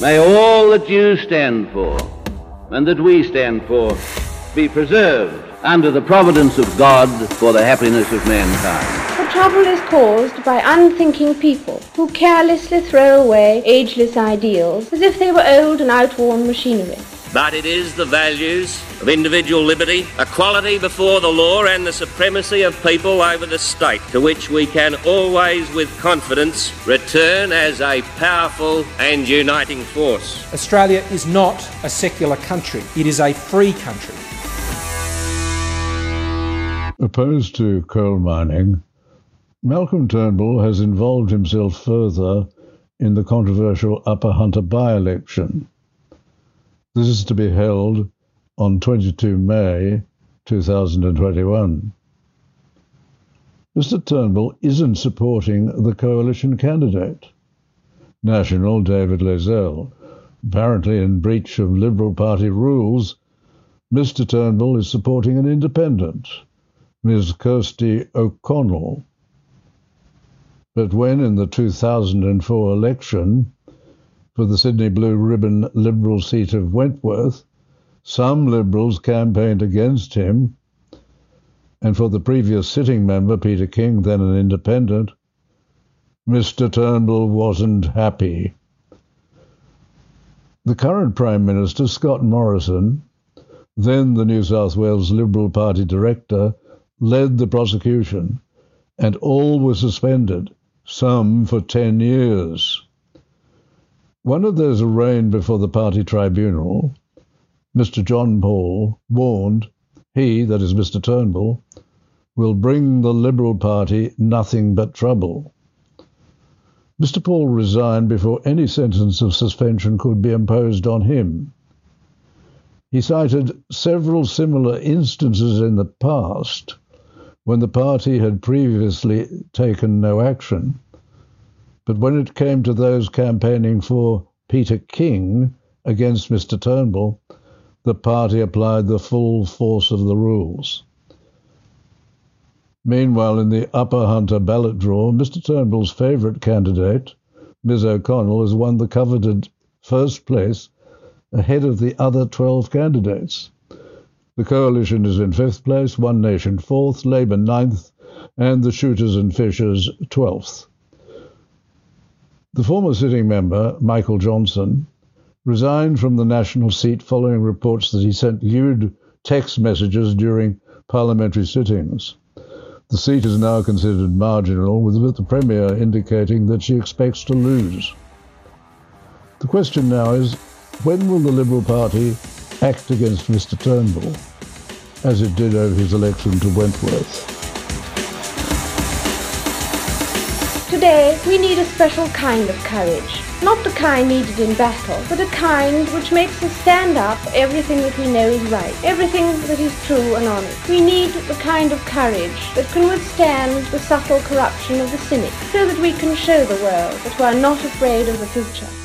May all that you stand for and that we stand for be preserved under the providence of God for the happiness of mankind. The trouble is caused by unthinking people who carelessly throw away ageless ideals as if they were old and outworn machinery. But it is the values of individual liberty, equality before the law, and the supremacy of people over the state to which we can always, with confidence, return as a powerful and uniting force. Australia is not a secular country, it is a free country. Opposed to coal mining, Malcolm Turnbull has involved himself further in the controversial Upper Hunter by election. This is to be held on 22 May 2021. Mr Turnbull isn't supporting the coalition candidate, National David Layzell. Apparently, in breach of Liberal Party rules, Mr Turnbull is supporting an independent, Ms Kirsty O'Connell. But when in the 2004 election, for the Sydney Blue Ribbon Liberal seat of Wentworth, some Liberals campaigned against him, and for the previous sitting member, Peter King, then an independent, Mr. Turnbull wasn't happy. The current Prime Minister, Scott Morrison, then the New South Wales Liberal Party director, led the prosecution, and all were suspended, some for 10 years. One of those arraigned before the party tribunal, Mr. John Paul, warned he, that is Mr. Turnbull, will bring the Liberal Party nothing but trouble. Mr. Paul resigned before any sentence of suspension could be imposed on him. He cited several similar instances in the past when the party had previously taken no action but when it came to those campaigning for Peter King against Mr. Turnbull, the party applied the full force of the rules. Meanwhile, in the Upper Hunter ballot draw, Mr. Turnbull's favourite candidate, Ms. O'Connell, has won the coveted first place ahead of the other 12 candidates. The coalition is in fifth place, One Nation fourth, Labor ninth, and the Shooters and Fishers twelfth. The former sitting member, Michael Johnsen, resigned from the national seat following reports that he sent lewd text messages during parliamentary sittings. The seat is now considered marginal, with the Premier indicating that she expects to lose. The question now is when will the Liberal Party act against Mr Turnbull, as it did over his election to Wentworth? Today, we need a special kind of courage. Not the kind needed in battle, but a kind which makes us stand up for everything that we know is right, everything that is true and honest. We need the kind of courage that can withstand the subtle corruption of the cynic, so that we can show the world that we are not afraid of the future.